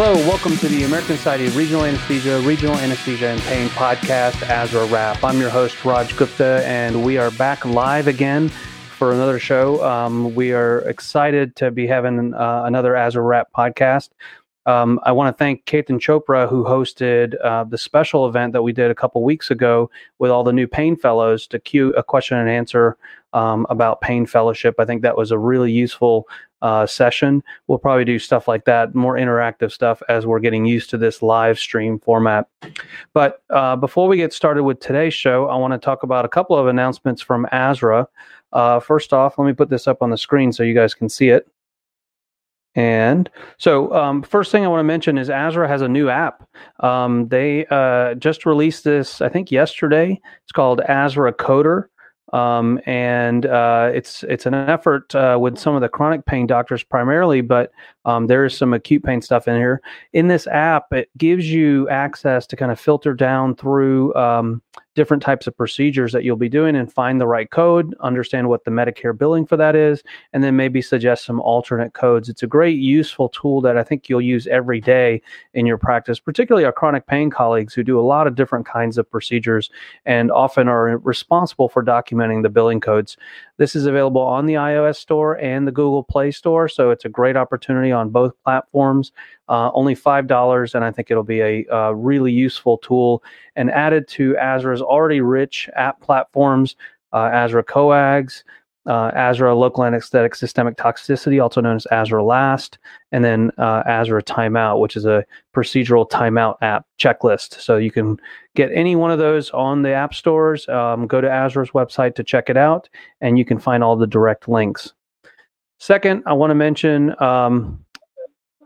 Hello, welcome to the American Society of Regional Anesthesia, Regional Anesthesia and Pain podcast, ASRA Wrap. I'm your host, Raj Gupta, and we are back live again for another show. Um, we are excited to be having uh, another ASRA Wrap podcast. Um, I want to thank Ketan Chopra, who hosted uh, the special event that we did a couple weeks ago with all the new pain fellows to cue a question and answer um, about pain fellowship. I think that was a really useful uh, session. We'll probably do stuff like that, more interactive stuff as we're getting used to this live stream format. But uh, before we get started with today's show, I want to talk about a couple of announcements from ASRA. Uh, first off, let me put this up on the screen so you guys can see it. And so, um, first thing I want to mention is ASRA has a new app. Um, they uh, just released this, I think, yesterday. It's called ASRA Coder. Um, and uh, it's it's an effort uh, with some of the chronic pain doctors primarily, but um, there is some acute pain stuff in here. In this app, it gives you access to kind of filter down through um, different types of procedures that you'll be doing and find the right code, understand what the Medicare billing for that is, and then maybe suggest some alternate codes. It's a great, useful tool that I think you'll use every day in your practice, particularly our chronic pain colleagues who do a lot of different kinds of procedures and often are responsible for documenting the billing codes. This is available on the iOS store and the Google Play Store, so it's a great opportunity on both platforms. Uh, only $5, and I think it'll be a, a really useful tool and added to ASRA's already rich app platforms, uh, COAGS, uh, ASRA Local Anesthetic Systemic Toxicity, also known as ASRA Last, and then uh, ASRA Timeout, which is a procedural timeout app checklist. So you can get any one of those on the app stores. Um, go to ASRA's website to check it out, and you can find all the direct links. Second, I want to mention um,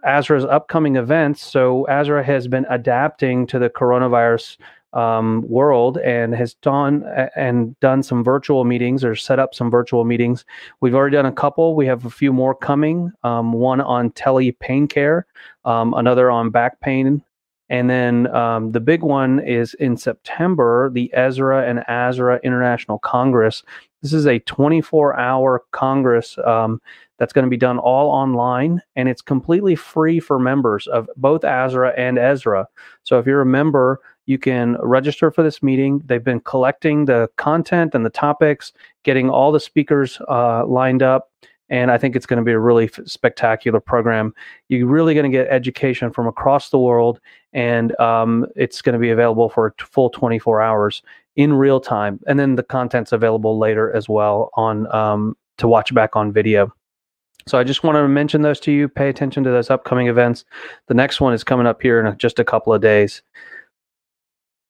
ASRA's upcoming events. So ASRA has been adapting to the coronavirus um, world and has done and done some virtual meetings or set up some virtual meetings. We've already done a couple. We have a few more coming. Um, one on tele pain care, um, another on back pain, and then um, the big one is in September, the ESRA and ASRA International Congress. This is a 24-hour congress um, that's going to be done all online, and it's completely free for members of both ASRA and ESRA. So if you're a member you can register for this meeting. They've been collecting the content and the topics, getting all the speakers uh, lined up. And I think it's going to be a really f- spectacular program. You're really going to get education from across the world, and um, it's going to be available for a full 24 hours in real time. And then the content's available later as well on um, to watch back on video. So I just want to mention those to you. Pay attention to those upcoming events. The next one is coming up here in just a couple of days.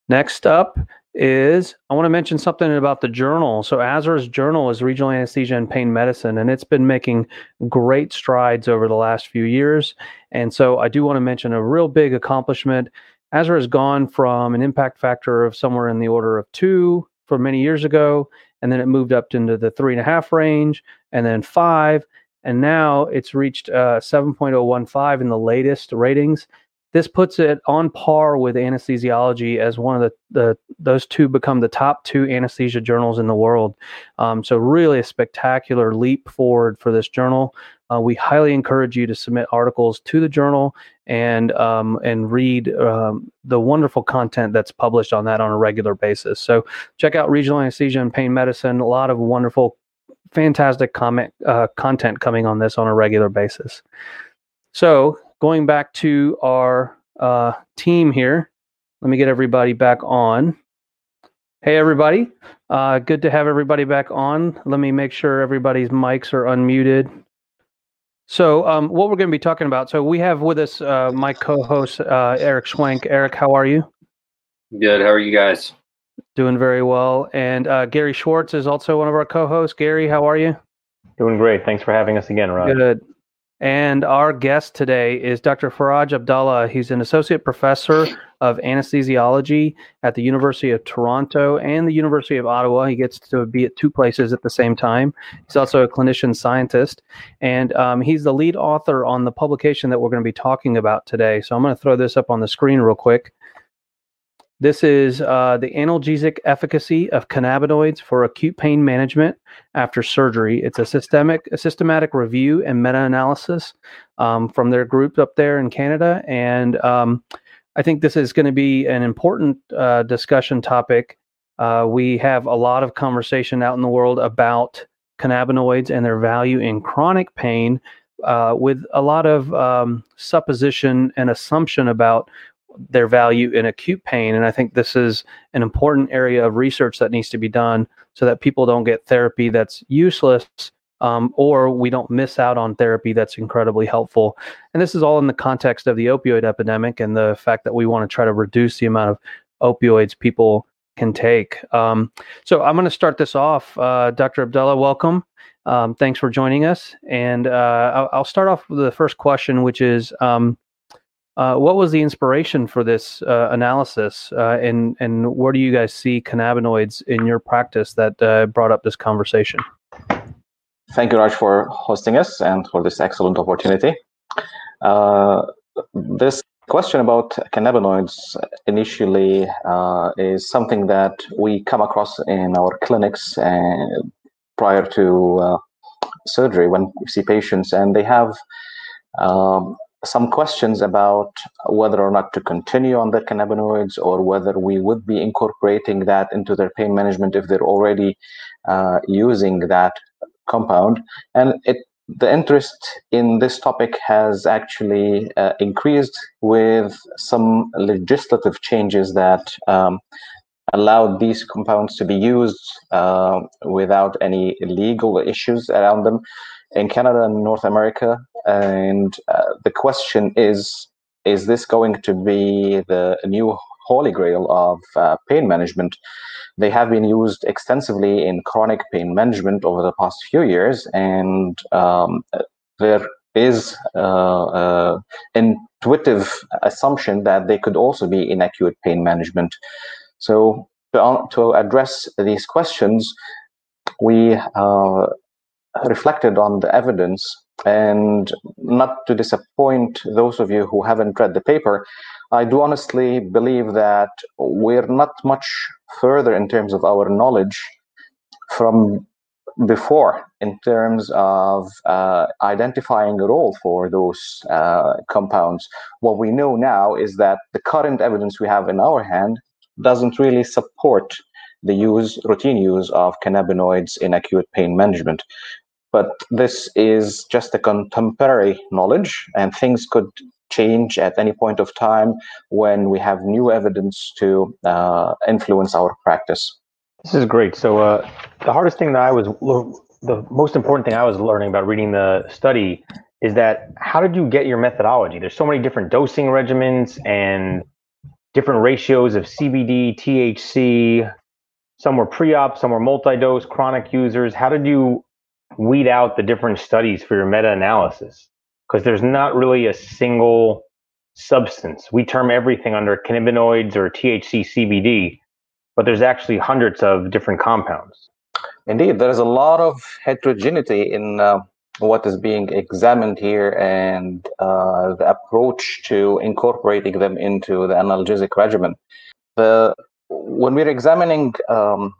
Next up is I want to mention something about the journal. So ASRA's journal is Regional Anesthesia and Pain Medicine, and it's been making great strides over the last few years. And so I do want to mention a real big accomplishment. ASRA has gone from an impact factor of somewhere in the order of two for many years ago, and then it moved up into the three and a half range, and then five, and now it's reached uh, 7.015 in the latest ratings. This puts it on par with anesthesiology as one of the, the those two become the top two anesthesia journals in the world. Um, so really a spectacular leap forward for this journal. Uh, we highly encourage you to submit articles to the journal and um, and read um, the wonderful content that's published on that on a regular basis. So check out Regional Anesthesia and Pain Medicine. A lot of wonderful, fantastic comment uh, content coming on this on a regular basis. So going back to our uh, team here, let me get everybody back on. Hey, everybody. Uh, good to have everybody back on. Let me make sure everybody's mics are unmuted. So, um, what we're going to be talking about. So, we have with us uh, my co host, uh, Eric Schwenk. Eric, how are you? Good. How are you guys? Doing very well. And uh, Gary Schwartz is also one of our co hosts. Gary, how are you? Doing great. Thanks for having us again, Rod. Good. And our guest today is Dr. Faraj Abdallah. He's an associate professor of anesthesiology at the University of Toronto and the University of Ottawa. He gets to be at two places at the same time. He's also a clinician scientist, and um, he's the lead author on the publication that we're going to be talking about today. So I'm going to throw this up on the screen real quick. This is uh, the analgesic efficacy of cannabinoids for acute pain management after surgery. It's a systemic, a systematic review and meta-analysis um, from their group up there in Canada, and um, I think this is going to be an important uh, discussion topic. Uh, we have a lot of conversation out in the world about cannabinoids and their value in chronic pain, uh, with a lot of um, supposition and assumption about their value in acute pain. And I think this is an important area of research that needs to be done so that people don't get therapy that's useless um, or we don't miss out on therapy that's incredibly helpful. And this is all in the context of the opioid epidemic and the fact that we want to try to reduce the amount of opioids people can take. Um, so I'm going to start this off. Uh, Dr. Abdallah, welcome. Um, thanks for joining us. And uh, I'll, I'll, start off with the first question, which is um, uh, what was the inspiration for this uh, analysis, uh, and and where do you guys see cannabinoids in your practice that uh, brought up this conversation? Thank you, Raj, for hosting us and for this excellent opportunity. Uh, this question about cannabinoids initially is something that we come across in our clinics prior to surgery when we see patients, and they have um, some questions about whether or not to continue on the cannabinoids or whether we would be incorporating that into their pain management if they're already uh, using that compound. And it, the interest in this topic has actually uh, increased with some legislative changes that um, allowed these compounds to be used uh, without any legal issues around them in Canada and North America. And uh, the question is is this going to be the new holy grail of uh, pain management? They have been used extensively in chronic pain management over the past few years, and um, there is uh, uh, intuitive assumption that they could also be in acute pain management. So to, to address these questions, we uh, reflected on the evidence and not to disappoint those of you who haven't read the paper i do honestly believe that we're not much further in terms of our knowledge from before in terms of uh, identifying a role for those uh, compounds. What we know now is that the current evidence we have in our hand doesn't really support the use routine use of cannabinoids in acute pain management but this is just a contemporary knowledge and things could change at any point of time when we have new evidence to uh, influence our practice. This is great. So uh, the hardest thing that i was the most important thing i was learning about reading the study is that how did you get your methodology? There's so many different dosing regimens and different ratios of cbd thc some were pre-op some were multi-dose chronic users. How did you weed out the different studies for your meta-analysis because there's not really a single substance. We term everything under cannabinoids or THC CBD, but there's actually hundreds of different compounds. Indeed, there is a lot of heterogeneity in uh, what is being examined here and uh, the approach to incorporating them into the analgesic regimen. The, when we're examining um,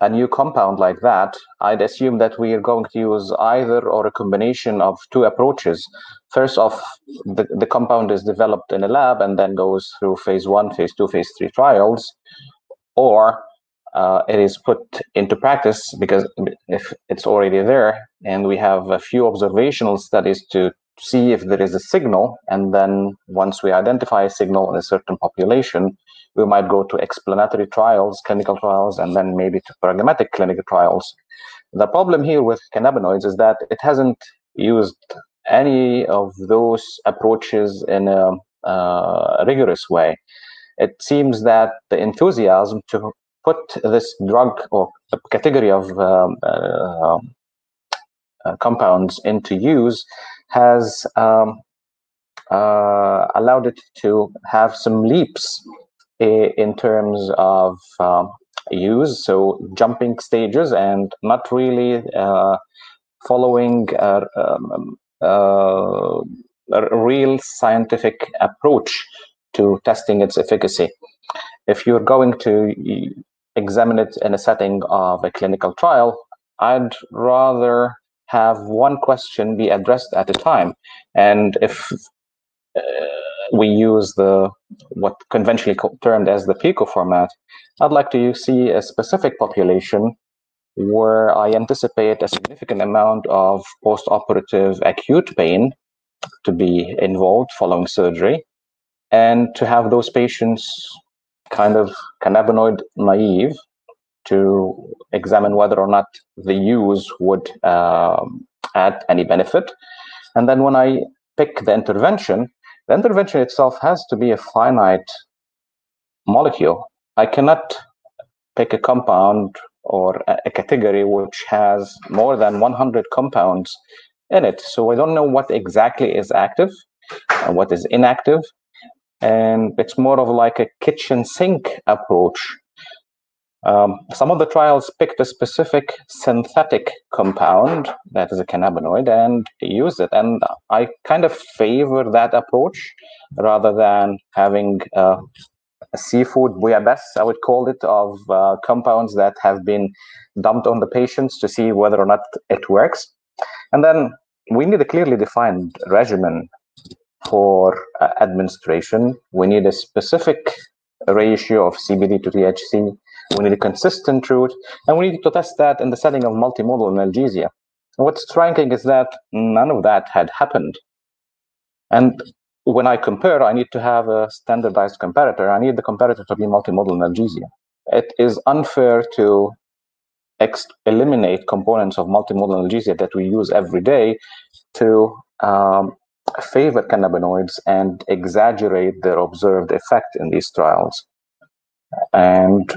a new compound like that, I'd assume that we are going to use either or a combination of two approaches. First off, the, the compound is developed in a lab and then goes through phase one, phase two, phase three trials, or uh, it is put into practice because if it's already there and we have a few observational studies to see if there is a signal, and then once we identify a signal in a certain population, we might go to explanatory trials, clinical trials, and then maybe to pragmatic clinical trials. The problem here with cannabinoids is that it hasn't used any of those approaches in a uh, rigorous way. It seems that the enthusiasm to put this drug or category of um, uh, uh, compounds into use has um, uh, allowed it to have some leaps in terms of um, use, so jumping stages and not really uh, following a, um, uh, a, real scientific approach to testing its efficacy. If you're going to examine it in a setting of a clinical trial, I'd rather have one question be addressed at a time. And if uh, we use the what conventionally termed as the PICO format, I'd like to see a specific population where I anticipate a significant amount of post-operative acute pain to be involved following surgery, and to have those patients kind of cannabinoid naive to examine whether or not the use would um, add any benefit. And then when I pick the intervention, the intervention itself has to be a finite molecule. I cannot pick a compound or a category which has more than 100 compounds in it. So I don't know what exactly is active and what is inactive. And it's more of like a kitchen sink approach um, some of the trials picked a specific synthetic compound that is a cannabinoid and use it. And I kind of favor that approach rather than having uh, a seafood bouillabaisse, I would call it, of uh, compounds that have been dumped on the patients to see whether or not it works. And then we need a clearly defined regimen for uh, administration. We need a specific ratio of CBD to THC we need a consistent route, and we need to test that in the setting of multimodal analgesia. what's striking is that none of that had happened. And when I compare, I need to have a standardized comparator. I need the comparator to be multimodal analgesia. It is unfair to ex- eliminate components of multimodal analgesia that we use every day to um, favor cannabinoids and exaggerate their observed effect in these trials. And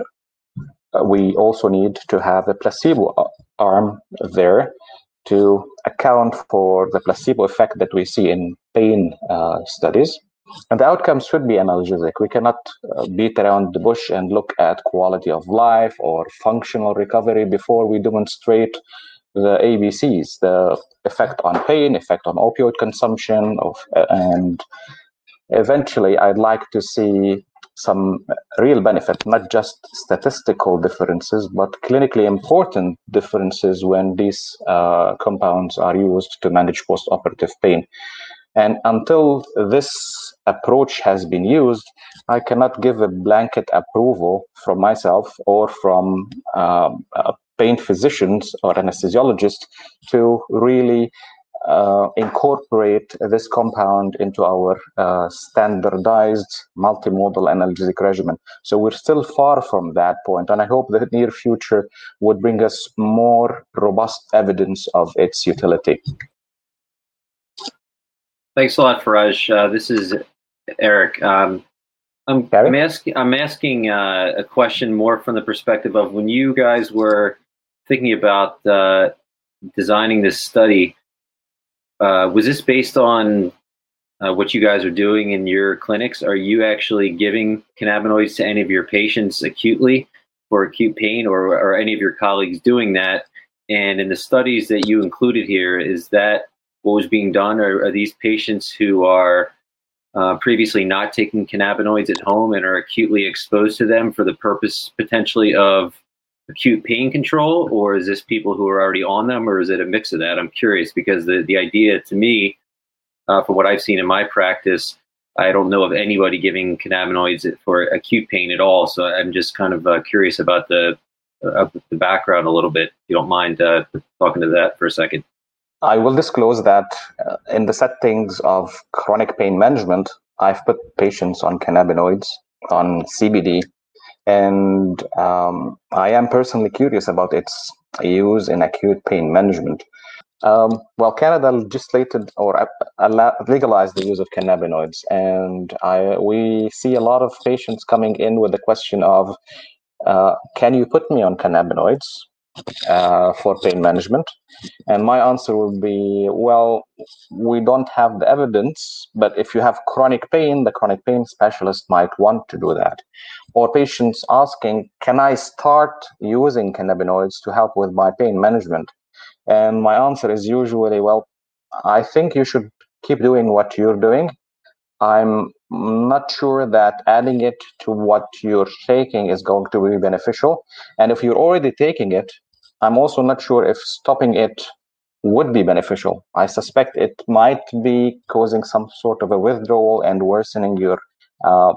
we also need to have a placebo arm there to account for the placebo effect that we see in pain uh, studies. And the outcomes should be analgesic. We cannot uh, beat around the bush and look at quality of life or functional recovery before we demonstrate the ABCs, the effect on pain, effect on opioid consumption, of, uh, and eventually I'd like to see some real benefit, not just statistical differences, but clinically important differences when these uh, compounds are used to manage post-operative pain. And until this approach has been used, I cannot give a blanket approval from myself or from uh, pain physicians or anesthesiologists to really incorporate this compound into our uh, standardized multimodal analgesic regimen. So we're still far from that point, and I hope the near future would bring us more robust evidence of its utility. Thanks a lot, Faraj. Uh, this is Eric. Um, I'm, I'm, asking. I'm asking uh, a question more from the perspective of when you guys were thinking about uh, designing this study uh, was this based on uh, what you guys are doing in your clinics? Are you actually giving cannabinoids to any of your patients acutely for acute pain, or are any of your colleagues doing that? And in the studies that you included here, is that what was being done? Or are these patients who are uh, previously not taking cannabinoids at home and are acutely exposed to them for the purpose potentially of acute pain control, or is this people who are already on them, or is it a mix of that? I'm curious because the, the idea to me, uh, from what I've seen in my practice, I don't know of anybody giving cannabinoids for acute pain at all. So I'm just kind of uh, curious about the uh, the background a little bit. If you don't mind uh, talking to that for a second. I will disclose that uh, in the settings of chronic pain management, I've put patients on cannabinoids, on CBD, and um, I am personally curious about its use in acute pain management. Um, well, Canada legislated or legalized the use of cannabinoids, and I, we see a lot of patients coming in with the question of, uh, "Can you put me on cannabinoids?" Uh, for pain management? And my answer would be, well, we don't have the evidence, but if you have chronic pain, the chronic pain specialist might want to do that. Or patients asking, can I start using cannabinoids to help with my pain management? And my answer is usually, well, I think you should keep doing what you're doing. I'm not sure that adding it to what you're taking is going to be beneficial. And if you're already taking it, I'm also not sure if stopping it would be beneficial. I suspect it might be causing some sort of a withdrawal and worsening your uh,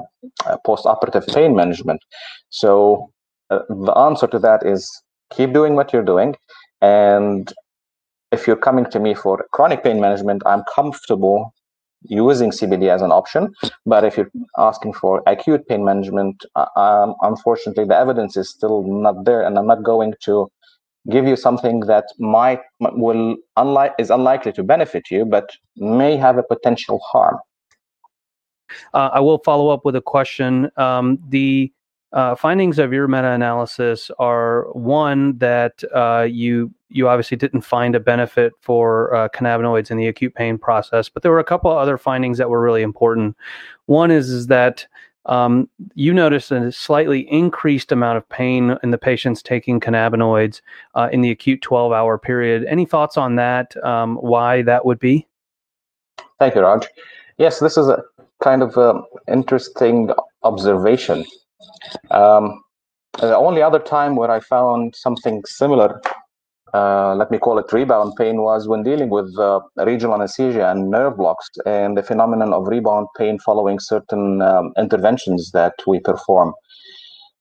post-operative pain management. So uh, the answer to that is keep doing what you're doing. And if you're coming to me for chronic pain management, I'm comfortable using CBD as an option. But if you're asking for acute pain management, uh, um, unfortunately, the evidence is still not there, and I'm not going to give you something that might will unlike is unlikely to benefit you, but may have a potential harm. Uh, I will follow up with a question. Um, the uh, findings of your meta-analysis are one that uh, you you obviously didn't find a benefit for uh, cannabinoids in the acute pain process, but there were a couple other findings that were really important. One is is that um, you noticed a slightly increased amount of pain in the patients taking cannabinoids uh, in the acute 12-hour period. Any thoughts on that? Um, why that would be? Thank you, Raj. Yes, this is a kind of um, interesting observation. Um, the only other time where I found something similar, uh, let me call it rebound pain, was when dealing with uh, regional anesthesia and nerve blocks and the phenomenon of rebound pain following certain um, interventions that we perform.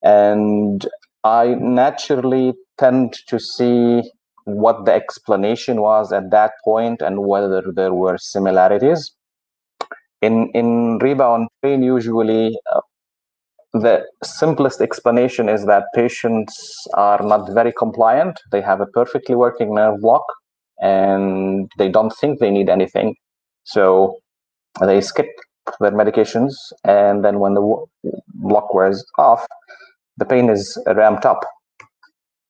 And I naturally tend to see what the explanation was at that point and whether there were similarities in in rebound pain usually uh, the simplest explanation is that patients are not very compliant. They have a perfectly working nerve block and they don't think they need anything. So they skip their medications and then when the block wears off the pain is ramped up.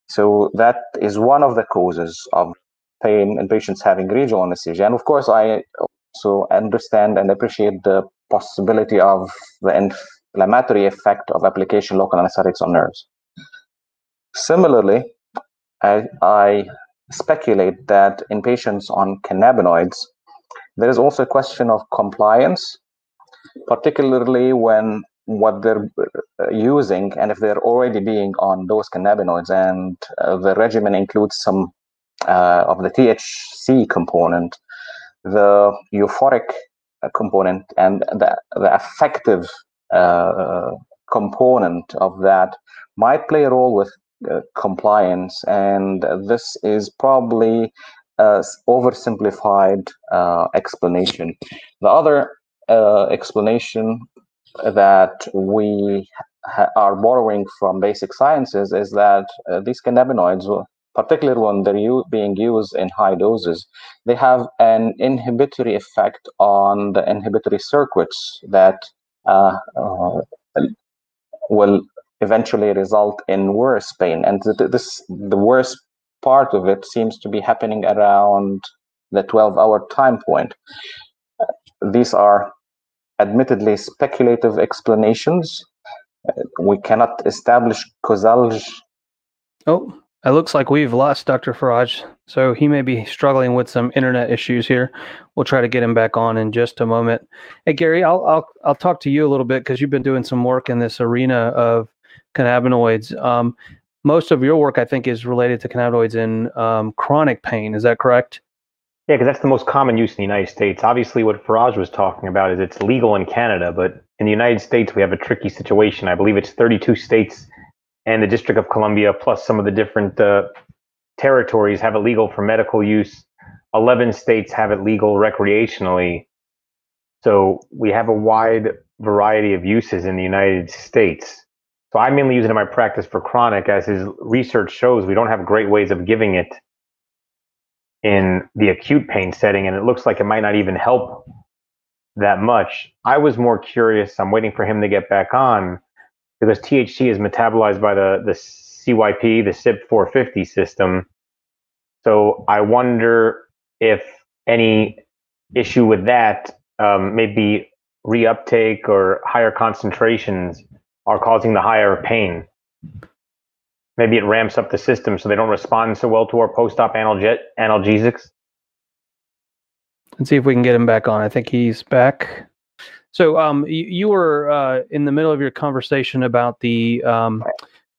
So that is one of the causes of pain in patients having regional anesthesia. And of course i also understand and appreciate the possibility of the inflammatory effect of application local anesthetics on nerves. Similarly, I, I speculate that in patients on cannabinoids, there is also a question of compliance, particularly when what they're uh, using and if they're already being on those cannabinoids and uh, the regimen includes some uh, of the THC component, the euphoric uh, component and the, the affective component of that might play a role with uh, compliance. And this is probably a oversimplified uh, explanation. The other uh, explanation that we are borrowing from basic sciences is that uh, these cannabinoids particularly when they're being used in high doses, they have an inhibitory effect on the inhibitory circuits that uh, uh, will eventually result in worse pain. And th- this, the worst part of it seems to be happening around the 12 hour time point. These are admittedly speculative explanations. Uh, we cannot establish causal. Oh, it looks like we've lost Dr. Faraj, so he may be struggling with some internet issues here. We'll try to get him back on in just a moment. Hey Gary, I'll I'll I'll talk to you a little bit because you've been doing some work in this arena of cannabinoids. Um, most of your work, I think, is related to cannabinoids in um, chronic pain. Is that correct? Yeah, because that's the most common use in the United States. Obviously, what Faraj was talking about is it's legal in Canada, but in the United States, we have a tricky situation. I believe it's 32 states and the District of Columbia, plus some of the different uh, territories, have it legal for medical use. 11 states have it legal recreationally. So we have a wide variety of uses in the United States. So I mainly use it in my practice for chronic, as his research shows we don't have great ways of giving it in the acute pain setting, and it looks like it might not even help that much. I was more curious. I'm waiting for him to get back on because THC is metabolized by the, the CYP, the CYP450 system. So I wonder if any issue with that, um, maybe reuptake or higher concentrations are causing the higher pain. Maybe it ramps up the system so they don't respond so well to our post-op analge- analgesics. Let's see if we can get him back on. I think he's back. So um, you, you were uh, in the middle of your conversation about the um,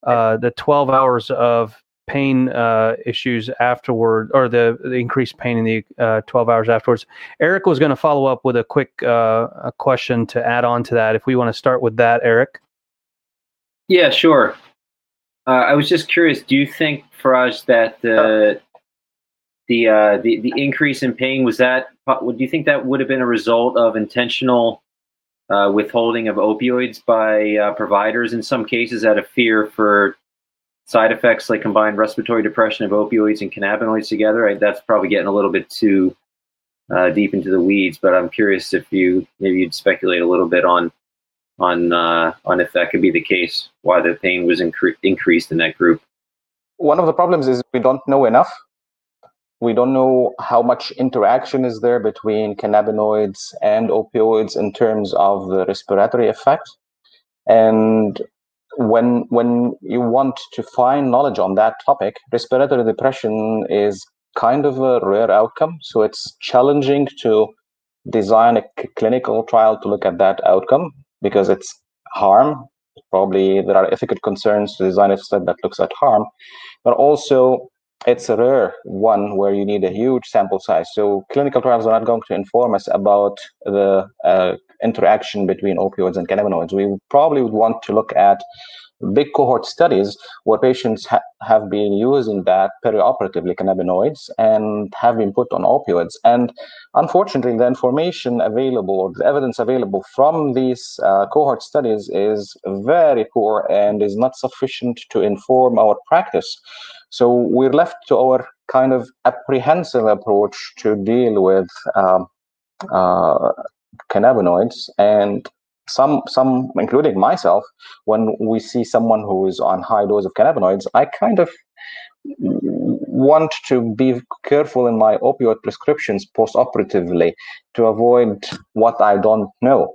uh, the 12 hours of pain uh, issues afterward, or the, the, increased pain in the uh, 12 hours afterwards. Eric was going to follow up with a quick uh, a question to add on to that. If we want to start with that, Eric. Yeah, sure. Uh, I was just curious. Do you think, Faraj, that the the, uh, the the increase in pain was that? Would you think that would have been a result of intentional uh, withholding of opioids by uh, providers in some cases out of fear for side effects like combined respiratory depression of opioids and cannabinoids together. I, that's probably getting a little bit too uh, deep into the weeds, but I'm curious if you maybe you'd speculate a little bit on on uh, on if that could be the case, why the pain was incre- increased in that group. One of the problems is we don't know enough we don't know how much interaction is there between cannabinoids and opioids in terms of the respiratory effect. And when when you want to find knowledge on that topic, respiratory depression is kind of a rare outcome. So it's challenging to design a clinical trial to look at that outcome because it's harm. Probably there are ethical concerns to design a study that looks at harm, but also it's a rare one where you need a huge sample size. So clinical trials are not going to inform us about the uh, interaction between opioids and cannabinoids. We probably would want to look at big cohort studies where patients ha- have been using that perioperatively cannabinoids and have been put on opioids. And unfortunately, the information available or the evidence available from these uh, cohort studies is very poor and is not sufficient to inform our practice. So we're left to our kind of apprehensive approach to deal with um, uh, cannabinoids. And some some including myself when we see someone who is on high dose of cannabinoids i kind of want to be careful in my opioid prescriptions post-operatively to avoid what i don't know.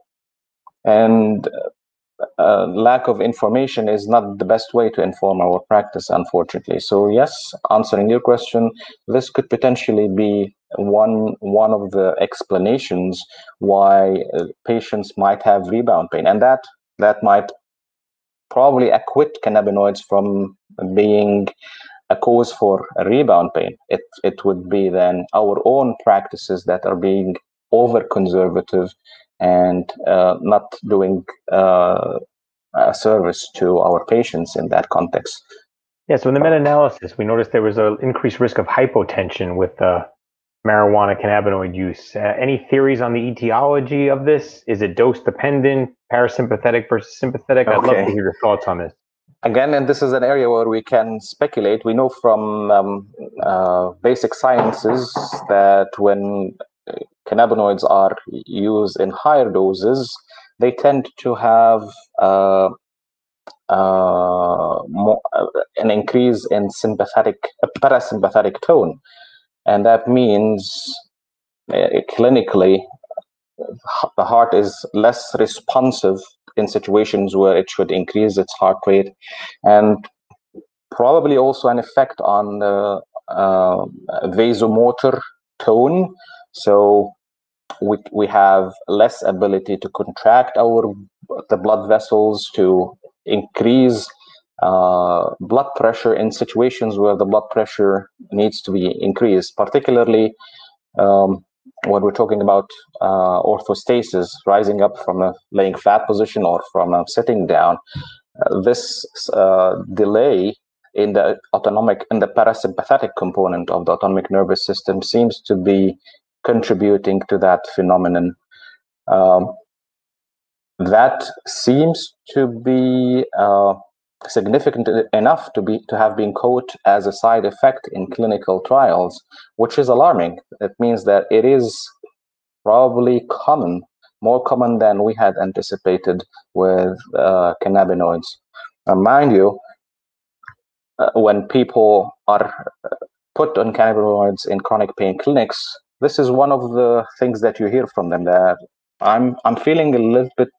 And uh, lack of information is not the best way to inform our practice, unfortunately. So yes, answering your question, this could potentially be one one of the explanations why uh, patients might have rebound pain, and that that might probably acquit cannabinoids from being a cause for a rebound pain. It it would be then our own practices that are being over conservative and uh, not doing uh, a service to our patients in that context. Yeah, so in the meta-analysis, we noticed there was an increased risk of hypotension with uh, marijuana cannabinoid use. Uh, any theories on the etiology of this? Is it dose dependent, parasympathetic versus sympathetic? I'd love to hear your thoughts on this. Again, and this is an area where we can speculate. We know from um, uh, basic sciences that when cannabinoids are used in higher doses, they tend to have uh, uh, more, uh, an increase in sympathetic parasympathetic tone, and that means uh, clinically the heart is less responsive in situations where it should increase its heart rate, and probably also an effect on the uh, vasomotor tone. So we, we have less ability to contract our the blood vessels to increase uh, blood pressure in situations where the blood pressure needs to be increased, particularly um, when we're talking about uh, orthostasis, rising up from a laying flat position or from a sitting down. Uh, this uh, delay in the autonomic in the parasympathetic component of the autonomic nervous system seems to be contributing to that phenomenon. Um, that seems to be uh, significant enough to be to have been caught as a side effect in clinical trials, which is alarming. It means that it is probably common, more common than we had anticipated with uh, cannabinoids. And mind you, uh, when people are uh, put on cannabinoids in chronic pain clinics, this is one of the things that you hear from them that i'm i'm feeling a little bit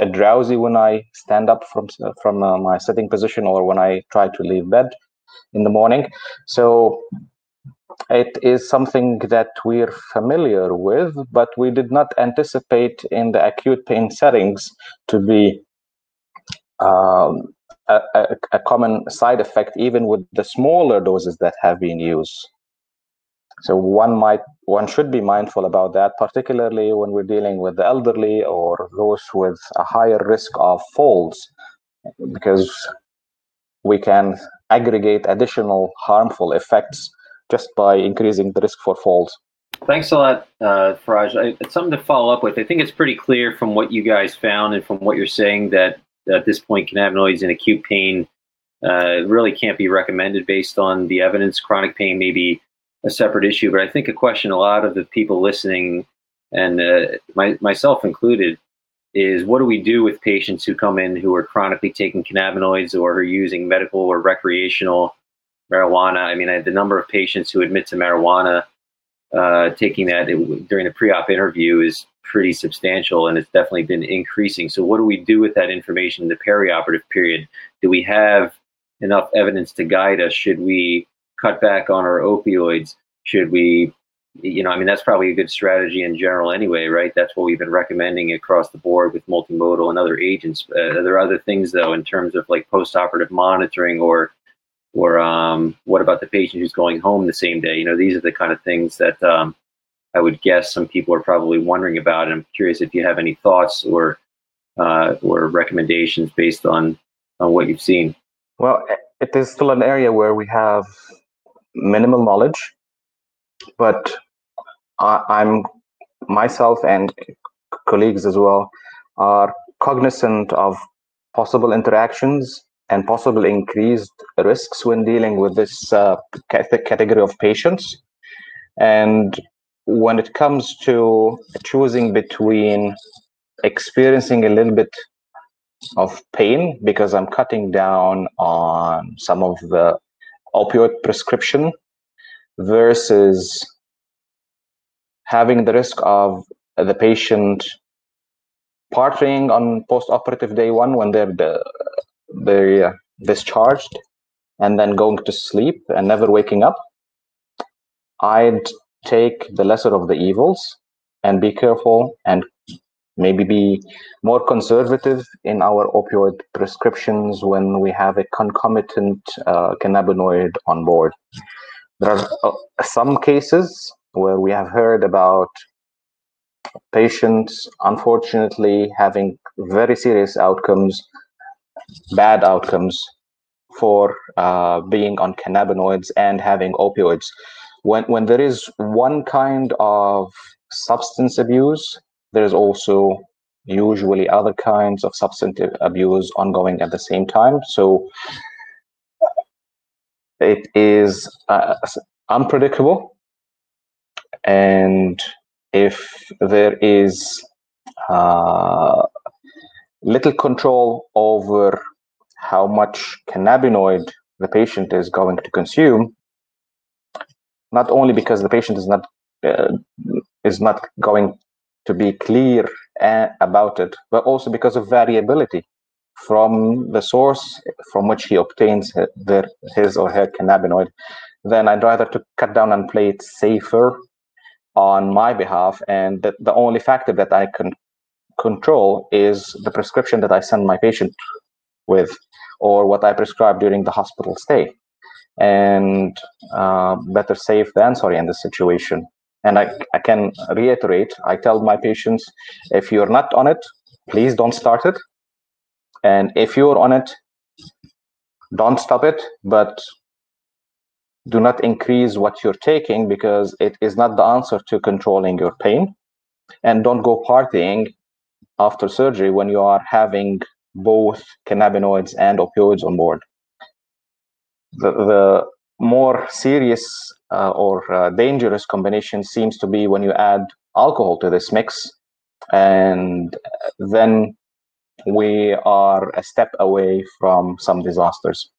uh, drowsy when i stand up from from uh, my sitting position or when i try to leave bed in the morning so it is something that we're familiar with, but we did not anticipate in the acute pain settings to be um, a, a, a, common side effect, even with the smaller doses that have been used. So one might, one should be mindful about that, particularly when we're dealing with the elderly or those with a higher risk of falls, because we can aggregate additional harmful effects just by increasing the risk for falls. Thanks a lot, uh, Faraj. I, it's something to follow up with. I think it's pretty clear from what you guys found and from what you're saying that at this point, cannabinoids in acute pain uh, really can't be recommended based on the evidence. Chronic pain may be a separate issue, but I think a question a lot of the people listening, and uh, my, myself included, is what do we do with patients who come in who are chronically taking cannabinoids or are using medical or recreational marijuana? I mean, I, the number of patients who admit to marijuana uh, taking that it, during the pre-op interview is pretty substantial, and it's definitely been increasing. So, what do we do with that information in the perioperative period? Do we have enough evidence to guide us? Should we cut back on our opioids? Should we you know, I mean, that's probably a good strategy in general anyway, right? That's what we've been recommending across the board with multimodal and other agents. Uh, there are other things, though, in terms of like post-operative monitoring or, or um, what about the patient who's going home the same day? You know, these are the kind of things that um, I would guess some people are probably wondering about. And I'm curious if you have any thoughts or uh, or recommendations based on on what you've seen. Well, it is still an area where we have minimal knowledge but I, I'm myself and colleagues as well are cognizant of possible interactions and possible increased risks when dealing with this uh, category of patients. And when it comes to choosing between experiencing a little bit of pain because I'm cutting down on some of the opioid prescription versus having the risk of the patient partying on post-operative day one when they're they're uh, discharged and then going to sleep and never waking up. I'd take the lesser of the evils and be careful and maybe be more conservative in our opioid prescriptions when we have a concomitant uh, cannabinoid on board there are uh, some cases where we have heard about patients unfortunately having very serious outcomes, bad outcomes for uh, being on cannabinoids and having opioids. When, when there is one kind of substance abuse, there's also usually other kinds of substantive abuse ongoing at the same time. So it is uh, unpredictable and if there is uh, little control over how much cannabinoid the patient is going to consume not only because the patient is not uh, is not going to be clear uh, about it but also because of variability from the source from which he obtains his or her cannabinoid, then I'd rather to cut down and play it safer on my behalf. And the, the only factor that I can control is the prescription that I send my patient with or what I prescribe during the hospital stay. And uh, better safe than sorry in this situation. And I, I can reiterate, I tell my patients, if you're not on it, please don't start it and if you're on it, don't stop it, but do not increase what you're taking because it is not the answer to controlling your pain. And don't go partying after surgery when you are having both cannabinoids and opioids on board. The, the more serious uh, or uh, dangerous combination seems to be when you add alcohol to this mix and then we are a step away from some disasters.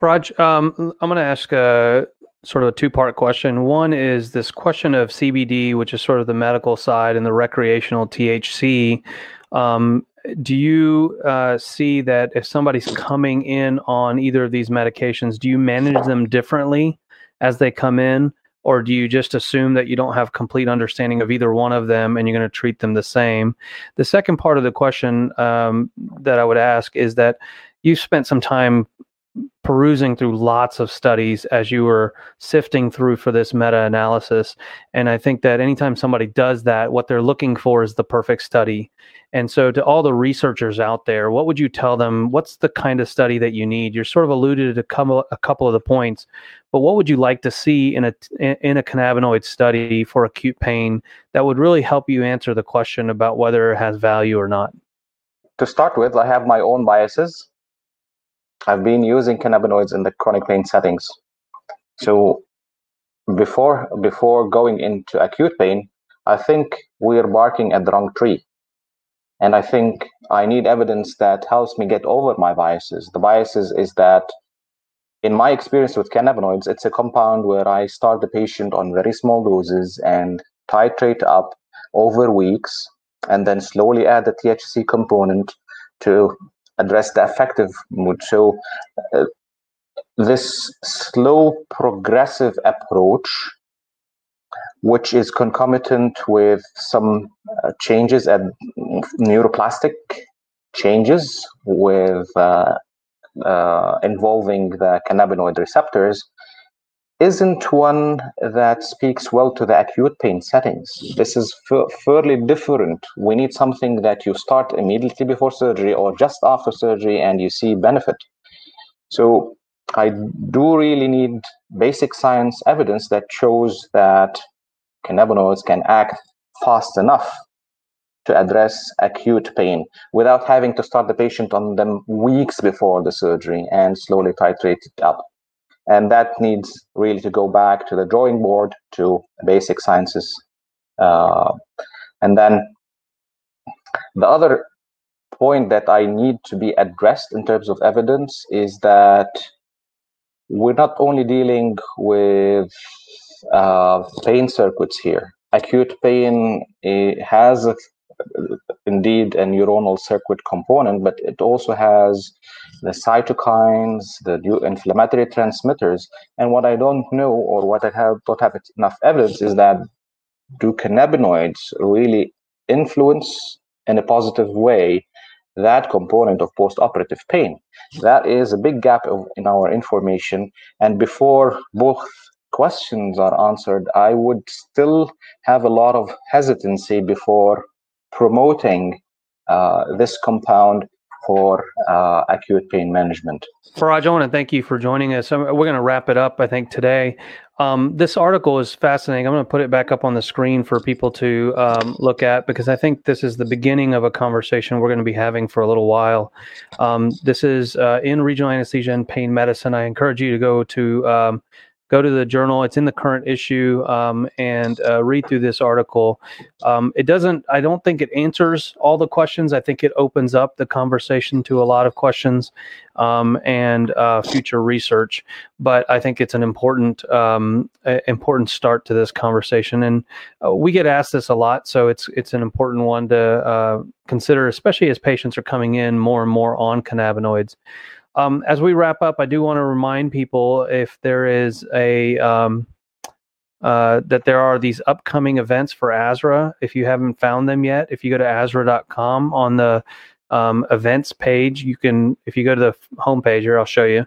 Raj, um, I'm going to ask a sort of a two part question. One is this question of CBD, which is sort of the medical side, and the recreational THC. Um, do you uh, see that if somebody's coming in on either of these medications, do you manage them differently as they come in? or do you just assume that you don't have complete understanding of either one of them and you're going to treat them the same? The second part of the question um, that I would ask is that you spent some time perusing through lots of studies as you were sifting through for this meta analysis. And I think that anytime somebody does that, what they're looking for is the perfect study. And so, to all the researchers out there, what would you tell them? What's the kind of study that you need? You're sort of alluded to couple, a couple of the points, but what would you like to see in a in a cannabinoid study for acute pain that would really help you answer the question about whether it has value or not? To start with, I have my own biases I've been using cannabinoids in the chronic pain settings. So before before going into acute pain, I think we're barking at the wrong tree. And I think I need evidence that helps me get over my biases. The biases is that in my experience with cannabinoids, it's a compound where I start the patient on very small doses and titrate up over weeks and then slowly add the THC component to address the affective mood. So, uh, this slow progressive approach, which is concomitant with some uh, changes at neuroplastic changes with uh, uh involving the cannabinoid receptors, isn't one that speaks well to the acute pain settings. This is f- fairly different. We need something that you start immediately before surgery or just after surgery and you see benefit. So I do really need basic science evidence that shows that cannabinoids can act fast enough to address acute pain without having to start the patient on them weeks before the surgery and slowly titrate it up and that needs really to go back to the drawing board to basic sciences. Uh, and then the other point that i need to be addressed in terms of evidence is that we're not only dealing with uh, pain circuits here. Acute pain has a, indeed a neuronal circuit component but it also has the cytokines, the inflammatory transmitters. And what I don't know, or what I have don't have enough evidence, is that do cannabinoids really influence in a positive way that component of post-operative pain? That is a big gap in our information. And before both questions are answered, I would still have a lot of hesitancy before promoting uh, this compound for uh, acute pain management. Faraj, I want to thank you for joining us. We're going to wrap it up, I think, today. Um, this article is fascinating. I'm going to put it back up on the screen for people to um, look at because I think this is the beginning of a conversation we're going to be having for a little while. Um, this is uh, in regional anesthesia and pain medicine. I encourage you to go to um, go to the journal. It's in the current issue um, and uh, read through this article. Um, it doesn't, I don't think it answers all the questions. I think it opens up the conversation to a lot of questions um, and uh, future research. But I think it's an important, um, important start to this conversation. And uh, we get asked this a lot, so it's it's an important one to uh, consider, especially as patients are coming in more and more on cannabinoids. Um, as we wrap up, I do want to remind people if there is a um, uh, that there are these upcoming events for ASRA. If you haven't found them yet, if you go to ASRA.com on the um, events page, you can. If you go to the homepage here, I'll show you.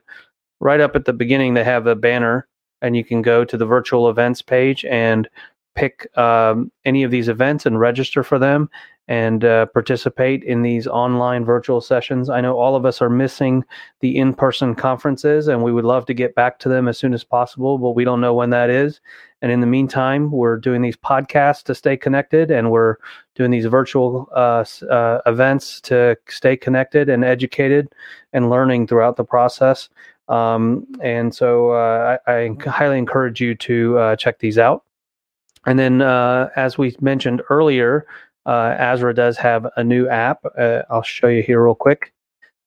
Right up at the beginning, they have a banner, and you can go to the virtual events page and pick um, any of these events and register for them and uh, participate in these online virtual sessions. I know all of us are missing the in person conferences, and we would love to get back to them as soon as possible, but we don't know when that is. And in the meantime, we're doing these podcasts to stay connected, and we're doing these virtual uh, uh, events to stay connected and educated and learning throughout the process. Um, and so uh, I, I, highly encourage you to uh, check these out. And then, uh, as we mentioned earlier, uh, ASRA does have a new app. Uh, I'll show you here real quick.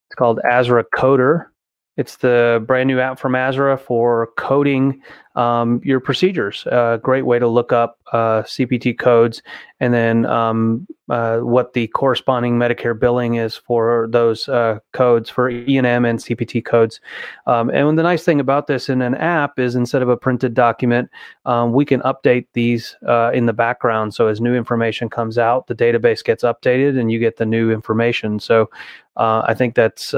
It's called ASRA Coder. It's the brand new app from ASRA for coding um, your procedures. A uh, great way to look up uh, CPT codes and then um, uh, what the corresponding Medicare billing is for those uh, codes for E&M and CPT codes. Um, and the nice thing about this in an app is instead of a printed document, um, we can update these uh, in the background. So as new information comes out, the database gets updated and you get the new information. So uh, I think that's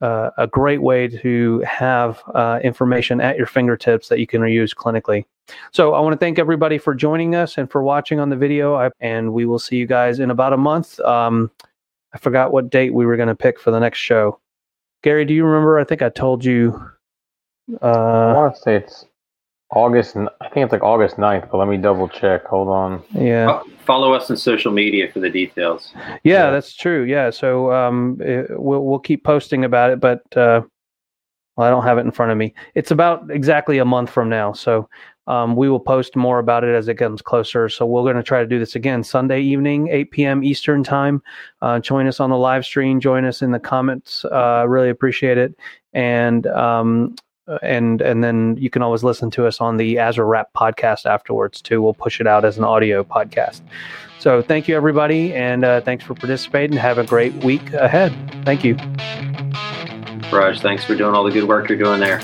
uh, a great way to have uh, information at your fingertips that you can reuse clinically. So I want to thank everybody for joining us and for watching on the video. And we will see you guys in about a month. Um, I forgot what date we were going to pick for the next show. Gary, do you remember? I think I told you. Uh, I want to say it's August. I think it's like August 9th, but let me double check. Hold on. Yeah. Follow us on social media for the details. Yeah, yeah. that's true. Yeah. So um, it, we'll we'll keep posting about it, but uh, well, I don't have it in front of me. It's about exactly a month from now. So um, we will post more about it as it comes closer. So we're going to try to do this again Sunday evening, 8 p.m. Eastern time. Uh, join us on the live stream. Join us in the comments. Uh, really appreciate it. And um, and and then you can always listen to us on the Azure Wrap podcast afterwards too. We'll push it out as an audio podcast. So thank you everybody, and uh, thanks for participating. Have a great week ahead. Thank you, Raj. Thanks for doing all the good work you're doing there.